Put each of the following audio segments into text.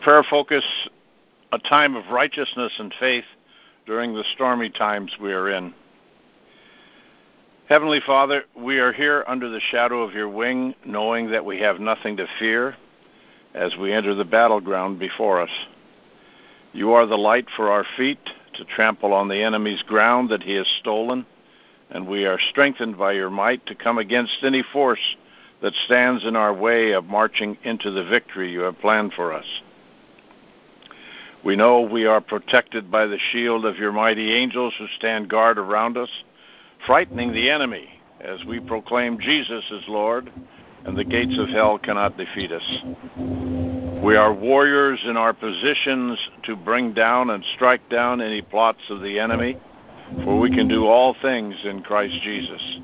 prayer focus a time of righteousness and faith during the stormy times we are in. Heavenly Father, we are here under the shadow of your wing, knowing that we have nothing to fear as we enter the battleground before us. You are the light for our feet to trample on the enemy's ground that he has stolen, and we are strengthened by your might to come against any force that stands in our way of marching into the victory you have planned for us. We know we are protected by the shield of your mighty angels who stand guard around us, frightening the enemy as we proclaim Jesus is Lord, and the gates of hell cannot defeat us. We are warriors in our positions to bring down and strike down any plots of the enemy, for we can do all things in Christ Jesus.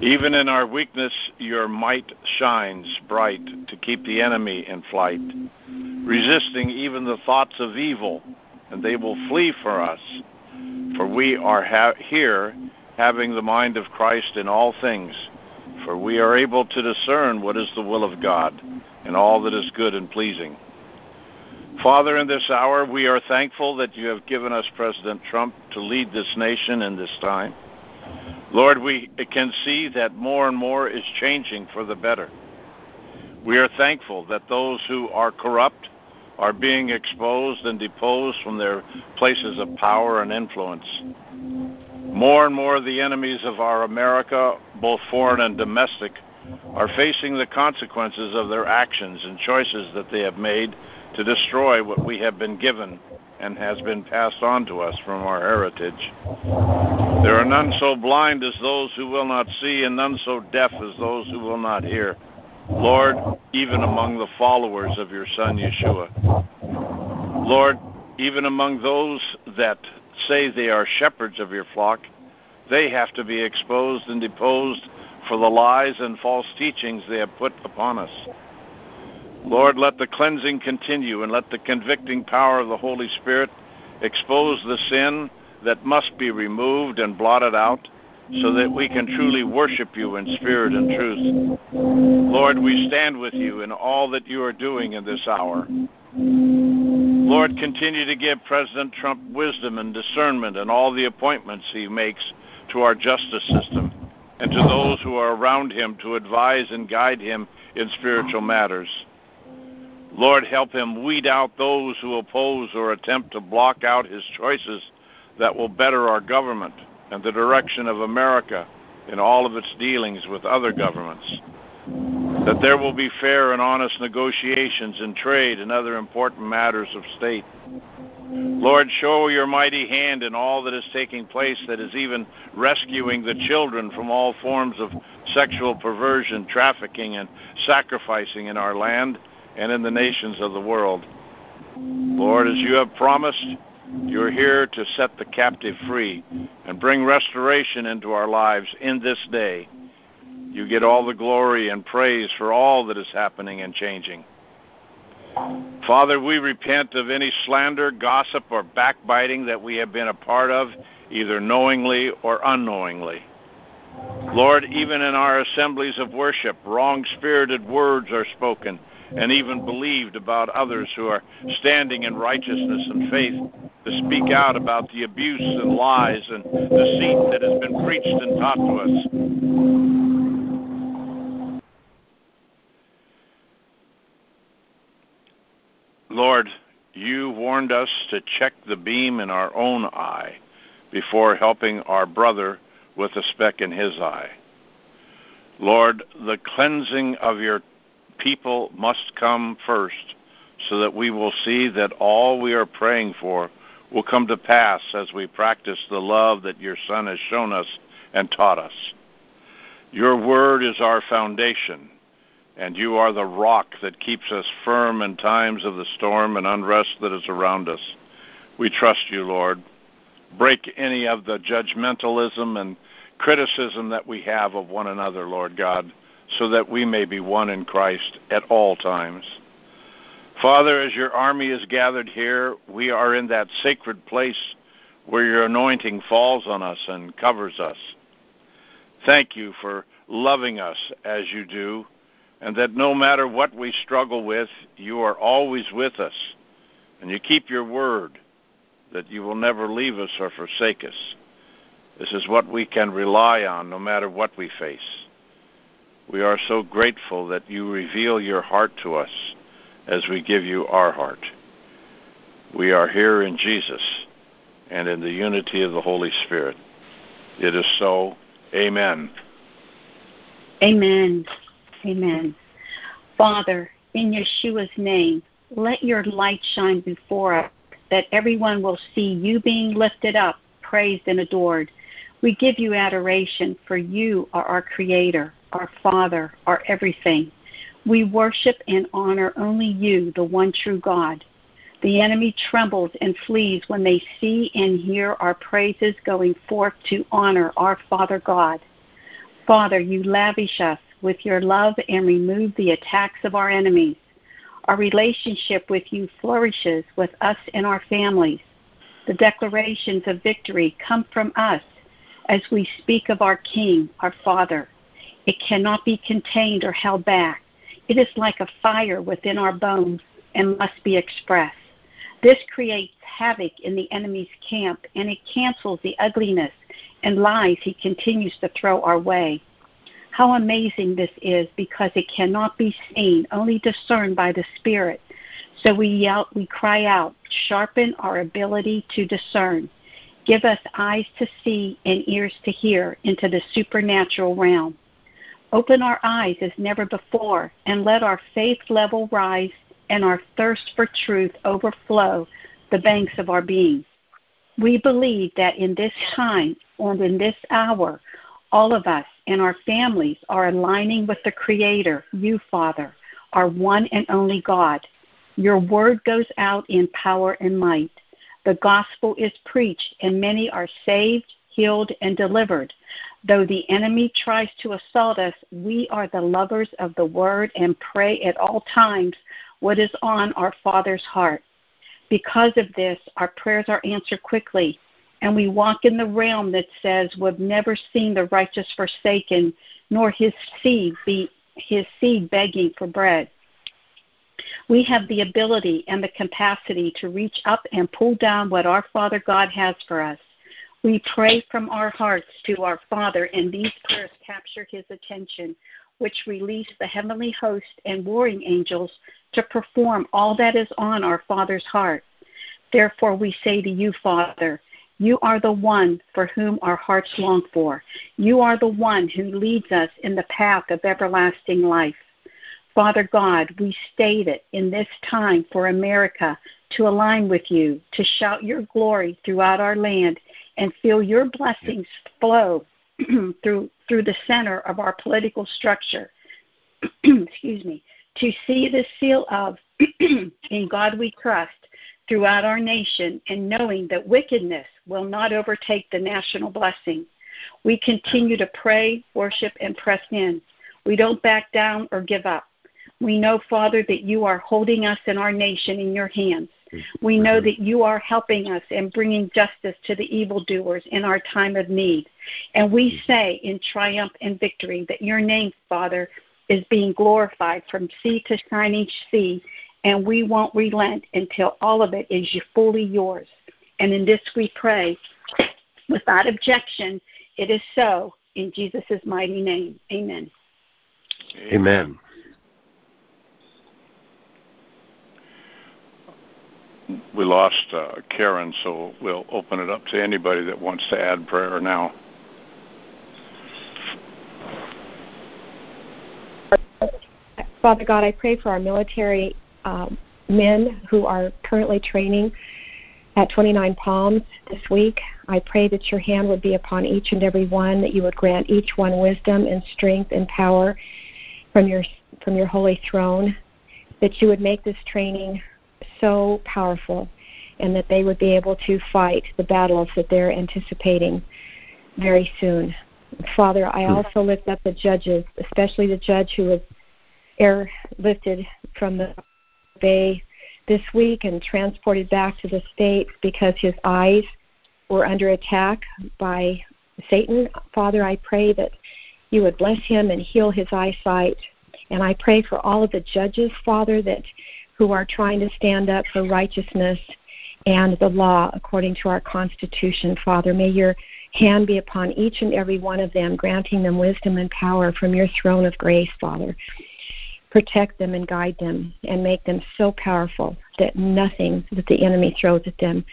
Even in our weakness, your might shines bright to keep the enemy in flight, resisting even the thoughts of evil, and they will flee for us. For we are ha- here having the mind of Christ in all things, for we are able to discern what is the will of God and all that is good and pleasing. Father, in this hour, we are thankful that you have given us President Trump to lead this nation in this time. Lord, we can see that more and more is changing for the better. We are thankful that those who are corrupt are being exposed and deposed from their places of power and influence. More and more the enemies of our America, both foreign and domestic, are facing the consequences of their actions and choices that they have made to destroy what we have been given and has been passed on to us from our heritage. There are none so blind as those who will not see, and none so deaf as those who will not hear. Lord, even among the followers of your Son Yeshua. Lord, even among those that say they are shepherds of your flock, they have to be exposed and deposed for the lies and false teachings they have put upon us. Lord, let the cleansing continue and let the convicting power of the Holy Spirit expose the sin that must be removed and blotted out so that we can truly worship you in spirit and truth. Lord, we stand with you in all that you are doing in this hour. Lord, continue to give President Trump wisdom and discernment in all the appointments he makes to our justice system and to those who are around him to advise and guide him in spiritual matters. Lord, help him weed out those who oppose or attempt to block out his choices that will better our government and the direction of America in all of its dealings with other governments. That there will be fair and honest negotiations in trade and other important matters of state. Lord, show your mighty hand in all that is taking place that is even rescuing the children from all forms of sexual perversion, trafficking, and sacrificing in our land and in the nations of the world. Lord, as you have promised, you're here to set the captive free and bring restoration into our lives in this day. You get all the glory and praise for all that is happening and changing. Father, we repent of any slander, gossip, or backbiting that we have been a part of, either knowingly or unknowingly. Lord, even in our assemblies of worship, wrong spirited words are spoken and even believed about others who are standing in righteousness and faith to speak out about the abuse and lies and deceit that has been preached and taught to us. Lord, you warned us to check the beam in our own eye before helping our brother with a speck in his eye. Lord, the cleansing of your people must come first so that we will see that all we are praying for will come to pass as we practice the love that your Son has shown us and taught us. Your word is our foundation, and you are the rock that keeps us firm in times of the storm and unrest that is around us. We trust you, Lord. Break any of the judgmentalism and criticism that we have of one another, Lord God, so that we may be one in Christ at all times. Father, as your army is gathered here, we are in that sacred place where your anointing falls on us and covers us. Thank you for loving us as you do and that no matter what we struggle with, you are always with us, and you keep your word that you will never leave us or forsake us. This is what we can rely on no matter what we face. We are so grateful that you reveal your heart to us as we give you our heart. We are here in Jesus and in the unity of the Holy Spirit. It is so. Amen. Amen. Amen. Father, in Yeshua's name, let your light shine before us that everyone will see you being lifted up, praised, and adored. We give you adoration, for you are our Creator, our Father, our everything. We worship and honor only you, the one true God. The enemy trembles and flees when they see and hear our praises going forth to honor our Father God. Father, you lavish us with your love and remove the attacks of our enemies. Our relationship with you flourishes with us and our families. The declarations of victory come from us as we speak of our King, our Father. It cannot be contained or held back. It is like a fire within our bones and must be expressed. This creates havoc in the enemy's camp and it cancels the ugliness and lies he continues to throw our way. How amazing this is because it cannot be seen, only discerned by the Spirit. So we yell, we cry out, sharpen our ability to discern. Give us eyes to see and ears to hear into the supernatural realm. Open our eyes as never before and let our faith level rise and our thirst for truth overflow the banks of our being. We believe that in this time and in this hour, all of us and our families are aligning with the Creator, you, Father, our one and only God. Your word goes out in power and might. The gospel is preached, and many are saved, healed, and delivered. Though the enemy tries to assault us, we are the lovers of the word and pray at all times what is on our Father's heart. Because of this, our prayers are answered quickly, and we walk in the realm that says we've never seen the righteous forsaken, nor his seed be his seed begging for bread. We have the ability and the capacity to reach up and pull down what our Father God has for us. We pray from our hearts to our Father, and these prayers capture his attention, which release the heavenly host and warring angels to perform all that is on our Father's heart. Therefore, we say to you, Father, you are the one for whom our hearts long for. You are the one who leads us in the path of everlasting life. Father God, we state it in this time for America to align with you, to shout your glory throughout our land, and feel your blessings flow through through the center of our political structure. Excuse me. To see the seal of in God we trust throughout our nation and knowing that wickedness will not overtake the national blessing. We continue to pray, worship, and press in. We don't back down or give up. We know, Father, that you are holding us and our nation in your hands. We know mm-hmm. that you are helping us and bringing justice to the evildoers in our time of need. And we mm-hmm. say in triumph and victory that your name, Father, is being glorified from sea to shining sea, and we won't relent until all of it is fully yours. And in this we pray without objection. It is so in Jesus' mighty name. Amen. Amen. We lost uh, Karen, so we'll open it up to anybody that wants to add prayer now. Father God, I pray for our military um, men who are currently training at 29 Palms this week. I pray that your hand would be upon each and every one, that you would grant each one wisdom and strength and power from your from your holy throne, that you would make this training so powerful and that they would be able to fight the battles that they're anticipating very soon. Father, I hmm. also lift up the judges, especially the judge who was airlifted from the bay this week and transported back to the States because his eyes were under attack by Satan. Father, I pray that you would bless him and heal his eyesight And I pray for all of the judges, Father, that who are trying to stand up for righteousness and the law according to our Constitution, Father. May your hand be upon each and every one of them, granting them wisdom and power from your throne of grace, Father. Protect them and guide them and make them so powerful that nothing that the enemy throws at them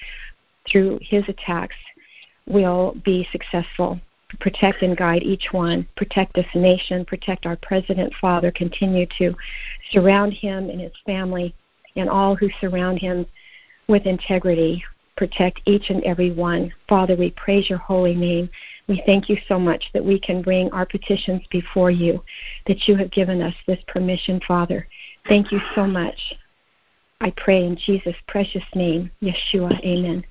through his attacks will be successful. Protect and guide each one. Protect this nation. Protect our president, Father. Continue to surround him and his family and all who surround him with integrity. Protect each and every one. Father, we praise your holy name. We thank you so much that we can bring our petitions before you, that you have given us this permission, Father. Thank you so much. I pray in Jesus' precious name, Yeshua. Amen.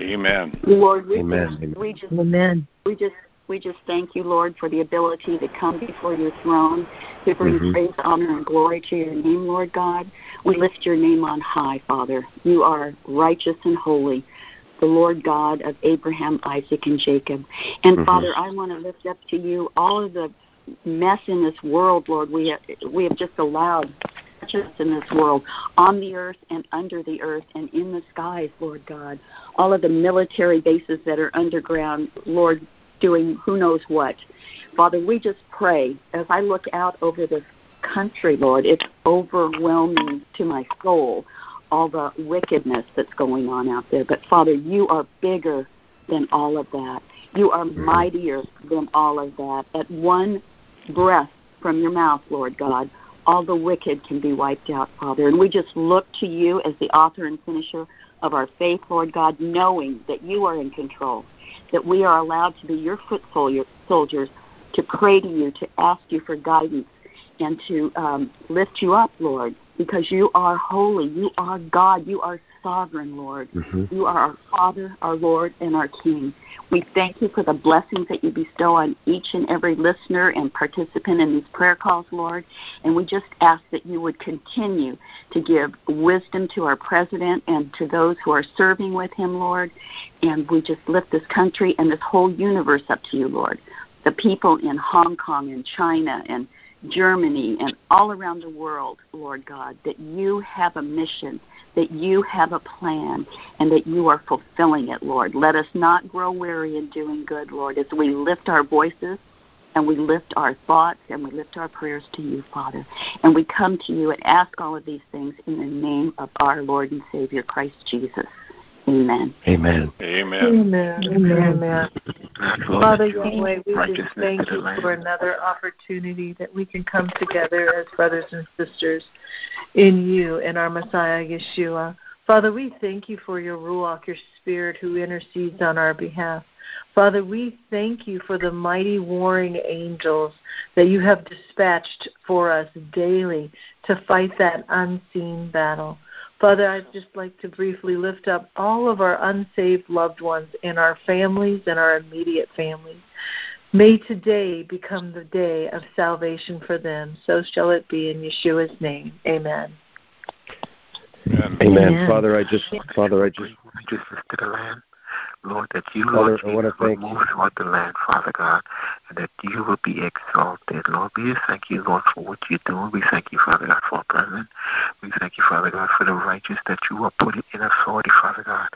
Amen. Lord, we Amen. just, we just, Amen. we just, we just thank you, Lord, for the ability to come before your throne to bring Mhm. praise, honor, and glory to your name, Lord God. We lift your name on high, Father. You are righteous and holy, the Lord God of Abraham, Isaac, and Jacob. And Mhm. Father, I want to lift up to you all of the mess in this world, Lord. We have, we have just allowed just in this world, on the earth and under the earth and in the skies, Lord God. All of the military bases that are underground, Lord, doing who knows what. Father, we just pray as I look out over this country, Lord, it's overwhelming to my soul, all the wickedness that's going on out there. But Father, you are bigger than all of that. You are mm-hmm. mightier than all of that. At one breath from your mouth, Lord God, all the wicked can be wiped out, Father. And we just look to you as the author and finisher of our faith, Lord God, knowing that you are in control, that we are allowed to be your foot soldiers, to pray to you, to ask you for guidance, and to um, lift you up, Lord, because you are holy. You are God. You are sovereign, Lord. Mhm. You are our Father, our Lord, and our King. We thank you for the blessings that you bestow on each and every listener and participant in these prayer calls, Lord. And we just ask that you would continue to give wisdom to our president and to those who are serving with him, Lord. And we just lift this country and this whole universe up to you, Lord. The people in Hong Kong and China and Germany and all around the world, Lord God, that you have a mission, that you have a plan, and that you are fulfilling it, Lord. Let us not grow weary in doing good, Lord, as we lift our voices and we lift our thoughts and we lift our prayers to you, Father. And we come to you and ask all of these things in the name of our Lord and Savior, Christ Jesus. Amen. Amen. Amen. Amen. Amen. Amen. Father that you are Yahweh, we just thank you for another opportunity that we can come together as brothers and sisters in you and our Messiah Yeshua. Father, we thank you for your Ruach, your Spirit who intercedes on our behalf. Father, we thank you for the mighty warring angels that you have dispatched for us daily to fight that unseen battle. Father, I'd just like to briefly lift up all of our unsaved loved ones in our families and our immediate families. May today become the day of salvation for them. So shall it be in Yeshua's name. Amen. Amen. Amen. Amen. Father, I just, Father, I just, righteousness to the land. Lord, that you, Lord Jesus, will thank move throughout the land, Father God, and that you will be exalted. Lord, we just thank you, Lord, for what you're doing. We thank you, Father God, for our president. We thank you, Father God, for the righteous that you are putting in authority, Father God.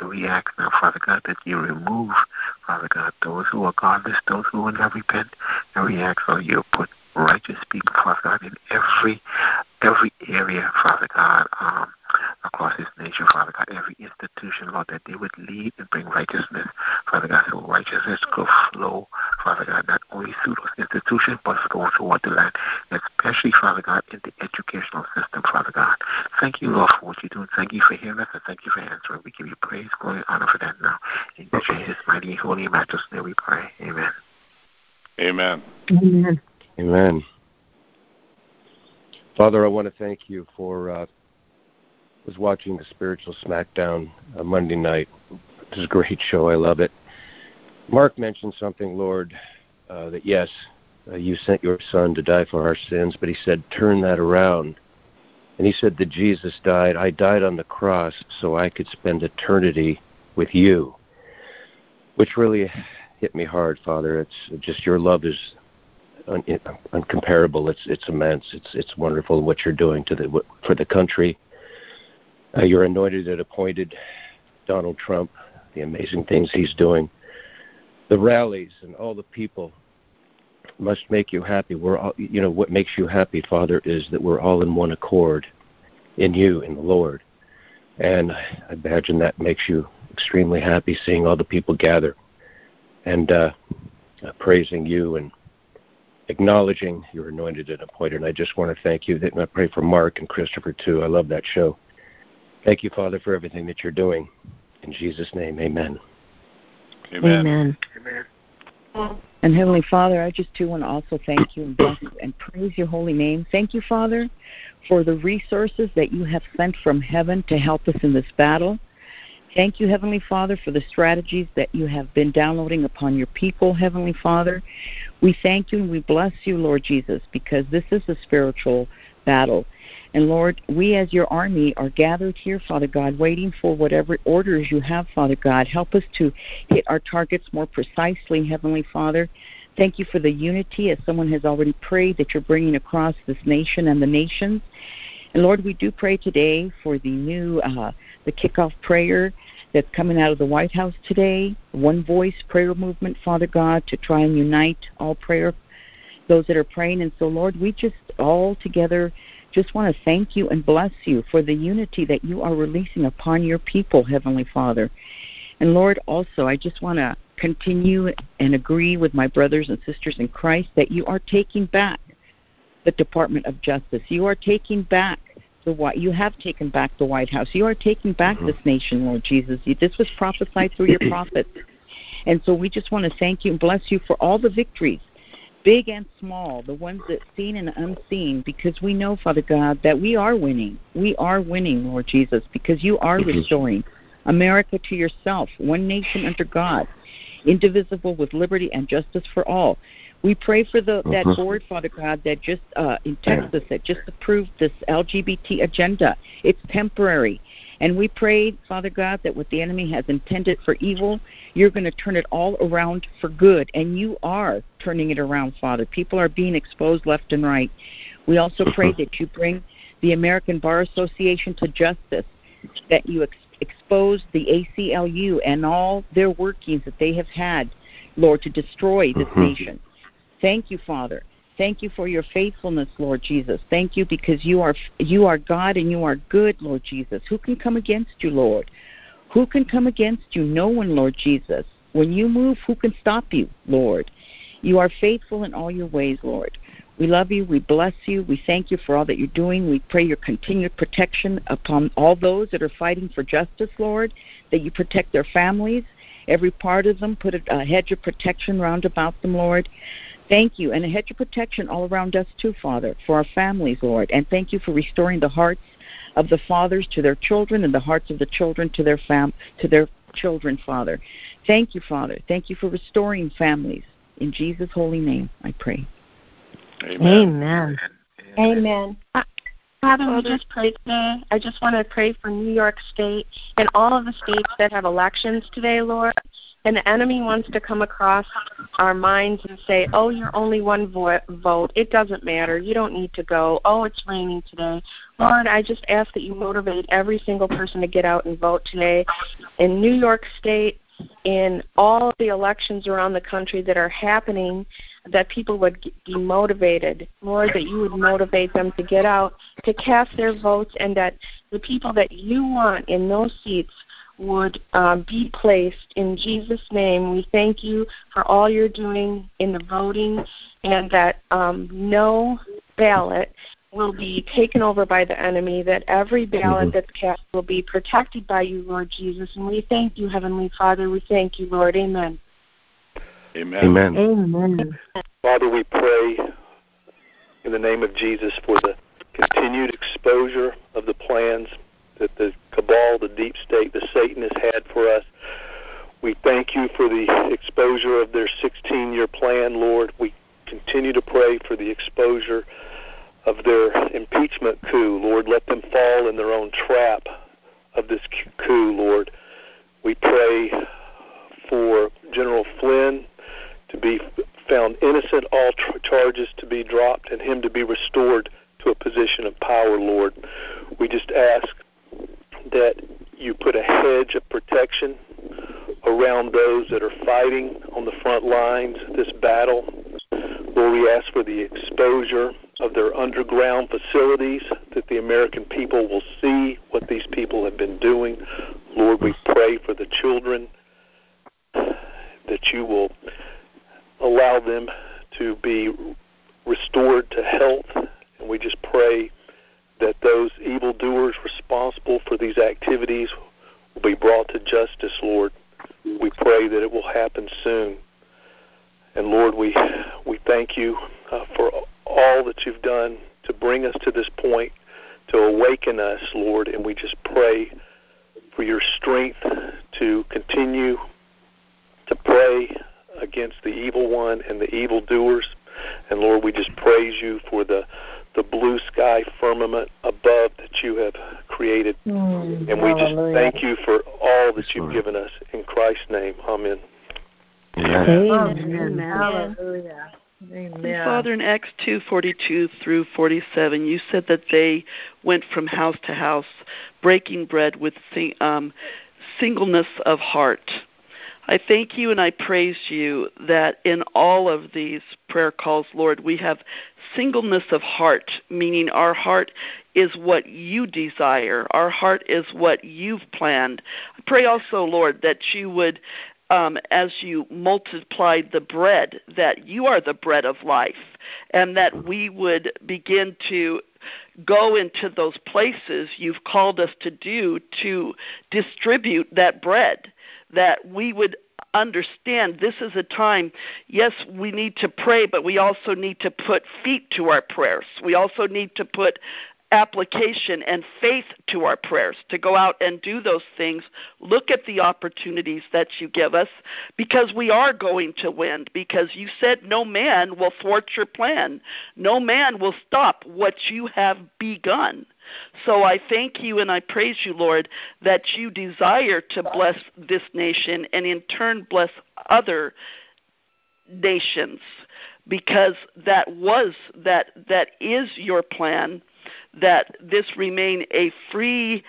And we ask now, Father God, that you remove, Father God, those who are godless, those who will not repent. And we ask, Lord, you put righteous people, Father God, in every every area, Father God, um, across this nation, Father God, every institution, Lord, that they would lead and bring righteousness, Father God, so righteousness could flow, Father God, not only through those institutions, but go throughout the land, especially, Father God, in the educational system, Father God. Thank you, Lord, for what you're doing. Thank you for hearing us, and thank you for answering. We give you praise, glory, and honor for that now. In Jesus' mighty, holy, and matchless name we pray. Amen. Amen. Amen. Amen. Father, I want to thank you for. Uh, was watching the spiritual SmackDown uh, Monday night. It was a great show. I love it. Mark mentioned something, Lord, uh, that yes, uh, you sent your Son to die for our sins, but he said, turn that around. And he said that Jesus died. I died on the cross so I could spend eternity with you, which really hit me hard, Father. It's just your love is un, uncomparable. It's it's immense. It's it's wonderful what you're doing to the for the country. Uh, you're anointed and appointed Donald Trump. The amazing things he's doing, the rallies and all the people must make you happy. We're all, you know what makes you happy, Father, is that we're all in one accord in you, in the Lord. And I imagine that makes you extremely happy seeing all the people gather and uh, uh, praising you and acknowledging you're anointed and appointed. And I just want to thank you. And I pray for Mark and Christopher too. I love that show. Thank you, Father, for everything that you're doing. In Jesus' name, amen. Amen. Amen. amen. And Heavenly Father, I just too want to also thank you and bless you and praise your holy name. Thank you, Father, for the resources that you have sent from heaven to help us in this battle. Thank you, Heavenly Father, for the strategies that you have been downloading upon your people, Heavenly Father. We thank you and we bless you, Lord Jesus, because this is a spiritual battle. And Lord, we as your army are gathered here, Father God, waiting for whatever orders you have, Father God. Help us to hit our targets more precisely, Heavenly Father. Thank you for the unity, as someone has already prayed, that you're bringing across this nation and the nations. And Lord, we do pray today for the new, uh, the kickoff prayer that's coming out of the White House today, one voice prayer movement, Father God, to try and unite all prayer, those that are praying. And so, Lord, we just all together just want to thank you and bless you for the unity that you are releasing upon your people, Heavenly Father. And Lord, also, I just want to continue and agree with my brothers and sisters in Christ that you are taking back the Department of Justice. You are taking back the White. You have taken back the White House. You are taking back mm-hmm. this nation, Lord Jesus. This was prophesied through your prophets. And so we just want to thank you and bless you for all the victories big and small, the ones that seen and unseen, because we know, Father God, that we are winning. We are winning, Lord Jesus, because you are mm-hmm. restoring America to yourself, one nation under God, indivisible with liberty and justice for all. We pray for the that mm-hmm. board, Father God, that just uh, in Texas that just approved this LGBT agenda. It's temporary. And we pray, Father God, that what the enemy has intended for evil, you're going to turn it all around for good. And you are turning it around, Father. People are being exposed left and right. We also pray that you bring the American Bar Association to justice, that you ex- expose the ACLU and all their workings that they have had, Lord, to destroy this mm-hmm. nation. Thank you, Father. Thank you for your faithfulness, Lord Jesus. Thank you because you are you are God and you are good, Lord Jesus. Who can come against you, Lord? Who can come against you? No one, Lord Jesus. When you move, who can stop you, Lord? You are faithful in all your ways, Lord. We love you. We bless you. We thank you for all that you're doing. We pray your continued protection upon all those that are fighting for justice, Lord, that you protect their families, every part of them. Put a hedge of protection round about them, Lord. Thank you, and a hedge of protection all around us too, Father, for our families, Lord. And thank you for restoring the hearts of the fathers to their children and the hearts of the children to their fam to their children, Father. Thank you, Father. Thank you for restoring families. In Jesus' holy name, I pray. Amen. Amen. Amen. Father, we just pray today. I just want to pray for New York State and all of the states that have elections today, Lord. And the enemy wants to come across our minds and say, oh, you're only one vo- vote. It doesn't matter. You don't need to go. Oh, it's raining today. Lord, I just ask that you motivate every single person to get out and vote today. In New York State, in all the elections around the country that are happening that people would be motivated lord that you would motivate them to get out to cast their votes and that the people that you want in those seats would um, be placed in jesus name. We thank you for all you're doing in the voting and that um, no ballot will be taken over by the enemy, that every ballot mm-hmm. that's cast will be protected by you, Lord Jesus. And we thank you, Heavenly Father. We thank you, Lord. Amen. Amen. Amen. Amen. Father, we pray in the name of Jesus for the continued exposure of the plans that the cabal, the deep state, the Satanists had for us. We thank you for the exposure of their 16 year plan, Lord. We continue to pray for the exposure of their impeachment coup. Lord, let them fall in their own trap of this coup, Lord. We pray for General Flynn to be found innocent, all tr- charges to be dropped, and him to be restored to a position of power, Lord. We just ask that you put a hedge of protection around those that are fighting on the front lines this battle. Lord, we ask for the exposure of their underground facilities, that the American people will see what these people have been doing. Lord, we pray for the children that you will allow them to be restored to health. And we just pray that those evildoers responsible for these activities will be brought to justice, Lord. We pray that it will happen soon. And Lord, we we thank you uh, for all that you've done to bring us to this point, to awaken us, Lord. And we just pray for your strength to continue to pray against the evil one and the evil doers. And Lord, we just praise you for the the blue sky firmament above that you have created. Mm, and we just thank you for all that you've given us. In Christ's name, amen. Amen. Amen. Hallelujah. And Amen. Father, in Acts 2:42 through 47, you said that they went from house to house, breaking bread with sing, um, singleness of heart. I thank you and I praise you that in all of these prayer calls, Lord, we have singleness of heart, meaning our heart is what you desire. Our heart is what you've planned. I pray also, Lord, that you would um, as you multiplied the bread, that you are the bread of life, and that we would begin to go into those places you've called us to do to distribute that bread, that we would understand this is a time, yes, we need to pray, but we also need to put feet to our prayers. We also need to put application and faith to our prayers to go out and do those things. Look at the opportunities that you give us because we are going to win because you said no man will thwart your plan. No man will stop what you have begun. So I thank you and I praise you, Lord, that you desire to bless this nation and in turn bless other nations because that was that that is your plan that this remain a free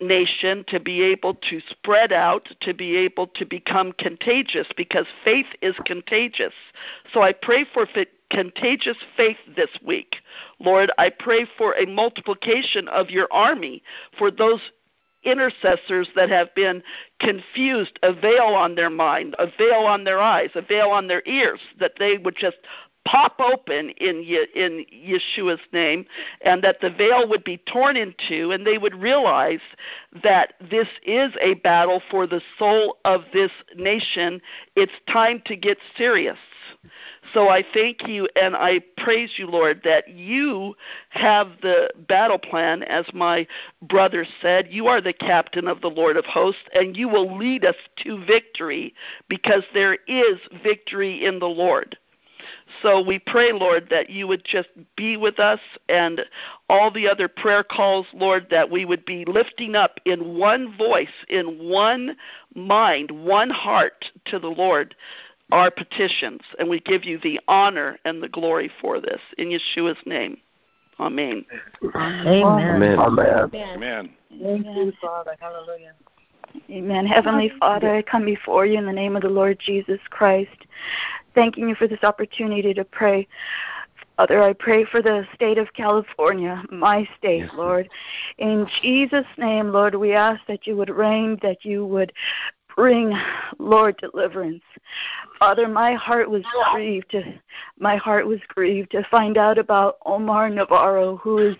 nation to be able to spread out to be able to become contagious because faith is contagious. So i pray for fi- contagious faith this week. Lord i pray for a multiplication of your army for those intercessors that have been confused a veil on their mind a veil on their eyes a veil on their ears that they would just pop open in Ye- in Yeshua's name and that the veil would be torn in two and they would realize that this is a battle for the soul of this nation it's time to get serious so I thank you and I praise you, Lord, that you have the battle plan, as my brother said. You are the captain of the Lord of hosts, and you will lead us to victory because there is victory in the Lord. So we pray, Lord, that you would just be with us and all the other prayer calls, Lord, that we would be lifting up in one voice, in one mind, one heart to the Lord our petitions. And we give you the honor and the glory for this. In Yeshua's name. Amen. Amen. Amen. Amen. Thank you, Father. Hallelujah. Amen. Heavenly Father, I come before you in the name of the Lord Jesus Christ, thanking you for this opportunity to pray. Father, I pray for the state of California, my state, Yes, Lord. In Jesus' name, Lord, we ask that you would reign, that you would bring, Lord, deliverance. Father, my heart was grieved. To, my heart was grieved to find out about Omar Navarro, who is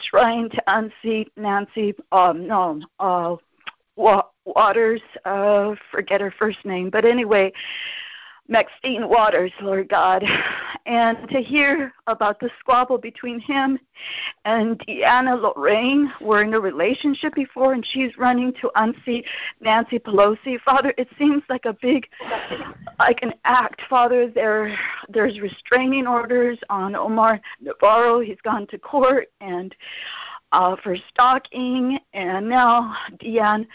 trying to unseat Nancy. Um, no, uh, Wa- Waters. Uh, forget her first name, but anyway, Maxine Waters, Lord God, and to hear about the squabble between him and Deanna Lorraine. We're in a relationship before, and she's running to unseat Nancy Pelosi. Father, it seems like a big, like an act. Father, there, there's restraining orders on Omar Navarro. He's gone to court and uh, for stalking, and now Deanne.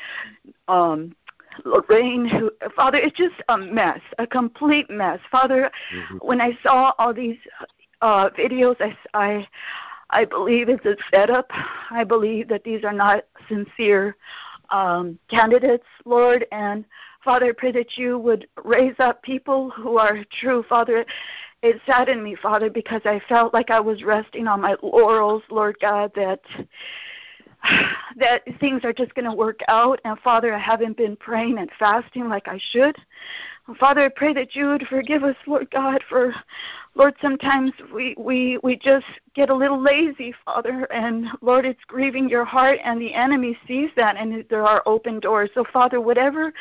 Um, Lorraine, who, Father, it's just a mess, a complete mess. Father, mm-hmm. when I saw all these uh, videos, I, I, I believe it's a setup. I believe that these are not sincere um, candidates, Lord. And Father, I pray that you would raise up people who are true. Father, it saddened me, Father, because I felt like I was resting on my laurels, Lord God, that that things are just going to work out. And Father, I haven't been praying and fasting like I should. Father, I pray that you would forgive us, Lord God, for Lord, sometimes we, we we just get a little lazy, Father, and Lord, it's grieving your heart and the enemy sees that and there are open doors. So Father, whatever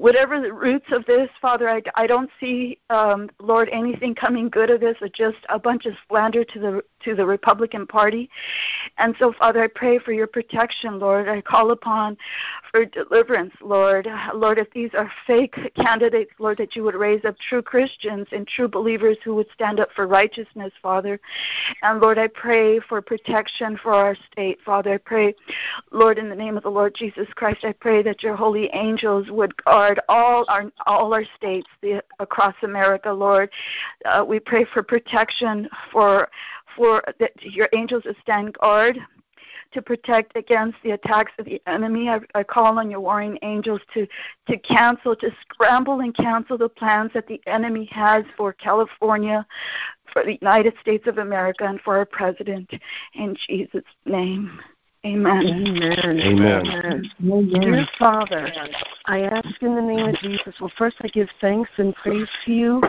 whatever the roots of this, Father, I, I don't see, um, Lord, anything coming good of this, or just a bunch of slander to the to the Republican Party. And so, Father, I pray for your protection, Lord. I call upon for deliverance, Lord. Lord, if these are fake candidates, Lord, that you would raise up true Christians and true believers who would stand up for righteousness, Father. And Lord, I pray for protection for our state, Father. I pray, Lord, in the name of the Lord Jesus Christ, I pray that your holy angels would guard all our all our states the, across America, Lord. Uh, we pray for protection for for that your angels to stand guard to protect against the attacks of the enemy. I, I, call on your warring angels to, to cancel, to scramble and cancel the plans that the enemy has for California, for the United States of America, and for our president. In Jesus' name. Amen. Amen. Amen. Amen. Dear Father, I ask in the name of Jesus. Well, first I give thanks and praise to you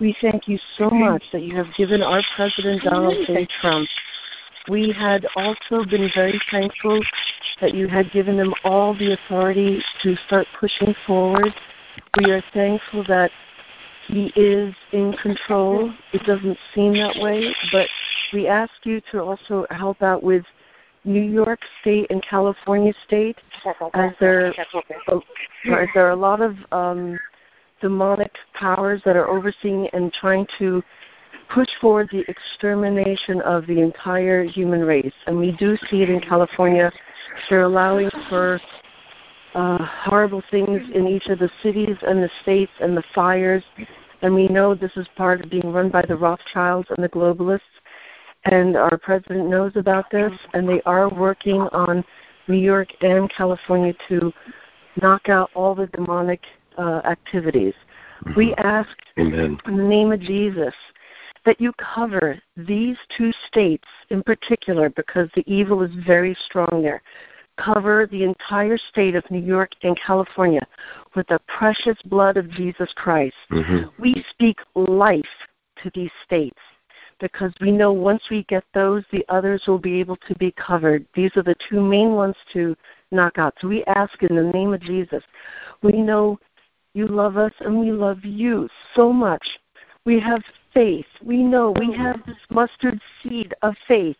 we thank you so much that you have given our President Donald J. Trump. We had also been very thankful that you had given him all the authority to start pushing forward. We are thankful that he is in control. It doesn't seem that way, but we ask you to also help out with New York State and California State, as there, as there are a lot of um, demonic powers that are overseeing and trying to push forward the extermination of the entire human race. And we do see it in California. They're allowing for uh, horrible things in each of the cities and the states and the fires. And we know this is part of being run by the Rothschilds and the globalists. And our president knows about this, and they are working on New York and California to knock out all the demonic uh, activities. Mm-hmm. We ask Amen. in the name of Jesus that you cover these two states in particular because the evil is very strong there. Cover the entire state of New York and California with the precious blood of Jesus Christ. Mm-hmm. We speak life to these states because we know once we get those, the others will be able to be covered. These are the two main ones to knock out. So we ask in the name of Jesus. We know you love us and we love you so much. We have faith. We know we have this mustard seed of faith.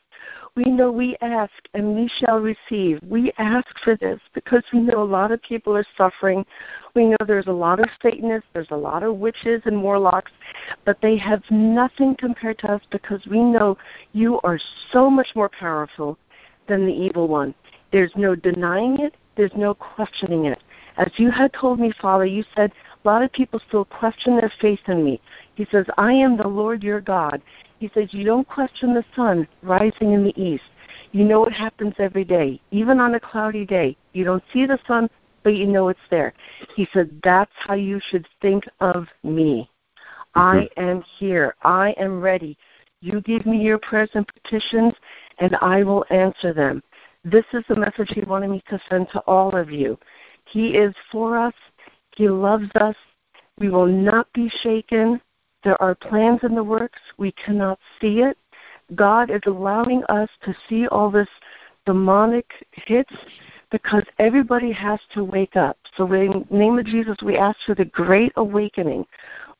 We know we ask and we shall receive. We ask for this because we know a lot of people are suffering. We know there's a lot of Satanists, there's a lot of witches and warlocks, but they have nothing compared to us because we know you are so much more powerful than the evil one. There's no denying it, there's no questioning it. As you had told me, Father, you said a lot of people still question their faith in me. He says, I am the Lord your God. He says, You don't question the sun rising in the east. You know it happens every day, even on a cloudy day. You don't see the sun, but you know it's there. He said, That's how you should think of me. I mm-hmm. am here. I am ready. You give me your prayers and petitions, and I will answer them. This is the message he wanted me to send to all of you. He is for us. He loves us. We will not be shaken. There are plans in the works. We cannot see it. God is allowing us to see all this demonic hits because everybody has to wake up. So in the name of Jesus, we ask for the great awakening.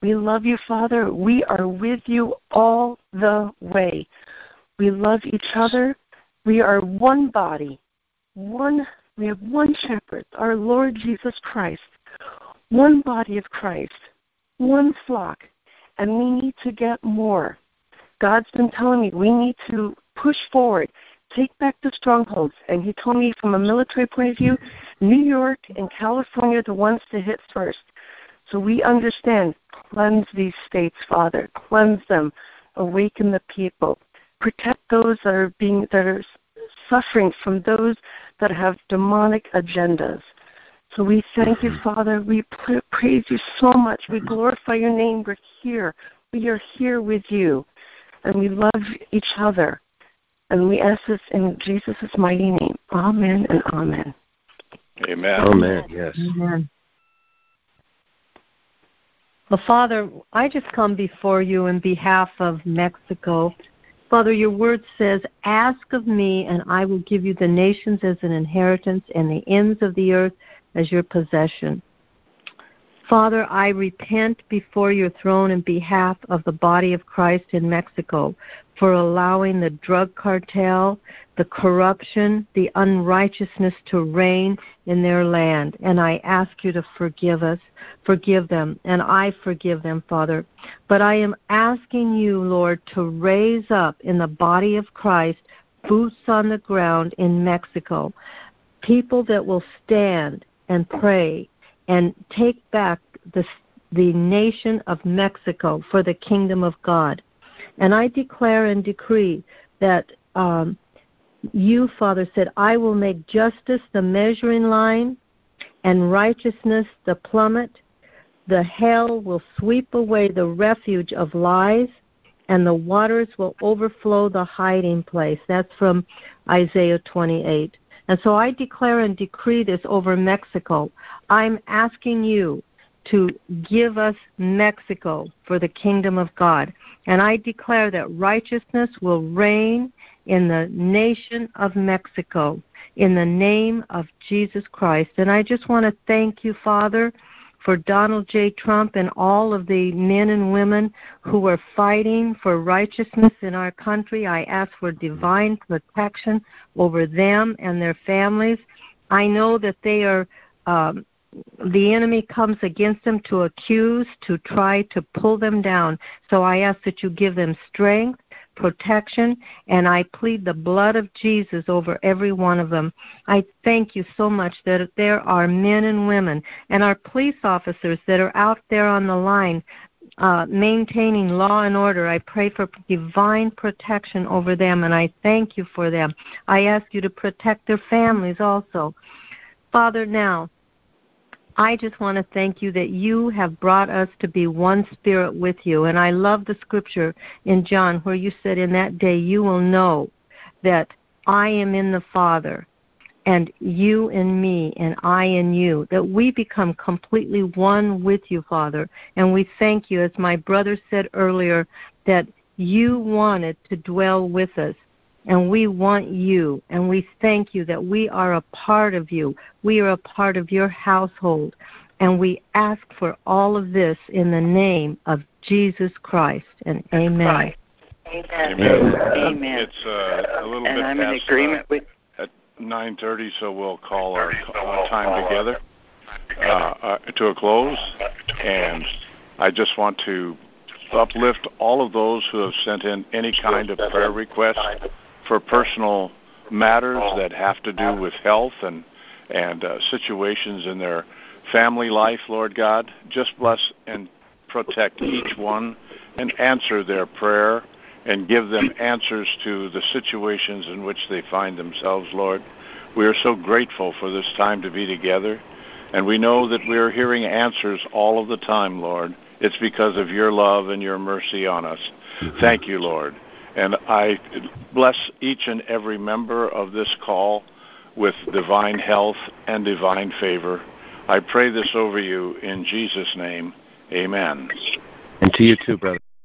We love you, Father. We are with you all the way. We love each other. We are one body, one we have one shepherd, our Lord Jesus Christ, one body of Christ, one flock, and we need to get more. God's been telling me we need to push forward take back the strongholds. And he told me from a military point of view, New York and California are the ones to hit first. So we understand, cleanse these states, Father, cleanse them, awaken the people, protect those that are being that are suffering from those that have demonic agendas. So we thank you, mm-hmm. Father. We praise you so much. We mm-hmm. glorify your name. We're here. We are here with you. And we love each other. And we ask this in Jesus' mighty name. Amen and amen. Amen. Amen. Yes. Amen. Well, Father, I just come before you in behalf of Mexico. Father, your word says, Ask of me, and I will give you the nations as an inheritance and the ends of the earth as your possession. Father, I repent before your throne in behalf of the body of Christ in Mexico for allowing the drug cartel, the corruption, the unrighteousness to reign in their land. And I ask you to forgive us, forgive them, and I forgive them, Father. But I am asking you, Lord, to raise up in the body of Christ boots on the ground in Mexico, people that will stand and pray and take back the, the nation of Mexico for the kingdom of God. And I declare and decree that um, you, Father, said, I will make justice the measuring line and righteousness the plummet. The hell will sweep away the refuge of lies, and the waters will overflow the hiding place. That's from Isaiah 28. And so I declare and decree this over Mexico. I'm asking you to give us Mexico for the kingdom of God. And I declare that righteousness will reign in the nation of Mexico in the name of Jesus Christ. And I just want to thank you, Father, for Donald J. Trump and all of the men and women who are fighting for righteousness in our country. I ask for divine protection over them and their families. I know that they are. Um, the enemy comes against them to accuse, to try to pull them down. So I ask that you give them strength, protection, and I plead the blood of Jesus over every one of them. I thank you so much that there are men and women and our police officers that are out there on the line uh, maintaining law and order. I pray for divine protection over them, and I thank you for them. I ask you to protect their families also. Father, now, I just want to thank you that you have brought us to be one spirit with you. And I love the scripture in John where you said, In that day you will know that I am in the Father, and you in me, and I in you, that we become completely one with you, Father. And we thank you, as my brother said earlier, that you wanted to dwell with us and we want you, and we thank you that we are a part of you. We are a part of your household, and we ask for all of this in the name of Jesus Christ. And amen. Amen. Amen. amen. It's uh, a little and bit I'm past in agreement with at 9:30, so we'll call our, our time together uh, uh, to a close. And I just want to uplift all of those who have sent in any kind of prayer request for personal matters that have to do with health and and uh, situations in their family life, Lord God. Just bless and protect each one and answer their prayer and give them answers to the situations in which they find themselves, Lord. We are so grateful for this time to be together, and we know that we are hearing answers all of the time, Lord. It's because of your love and your mercy on us. Thank you, Lord. And I bless each and every member of this call with divine health and divine favor. I pray this over you in Jesus' name. Amen. And to you too, brother.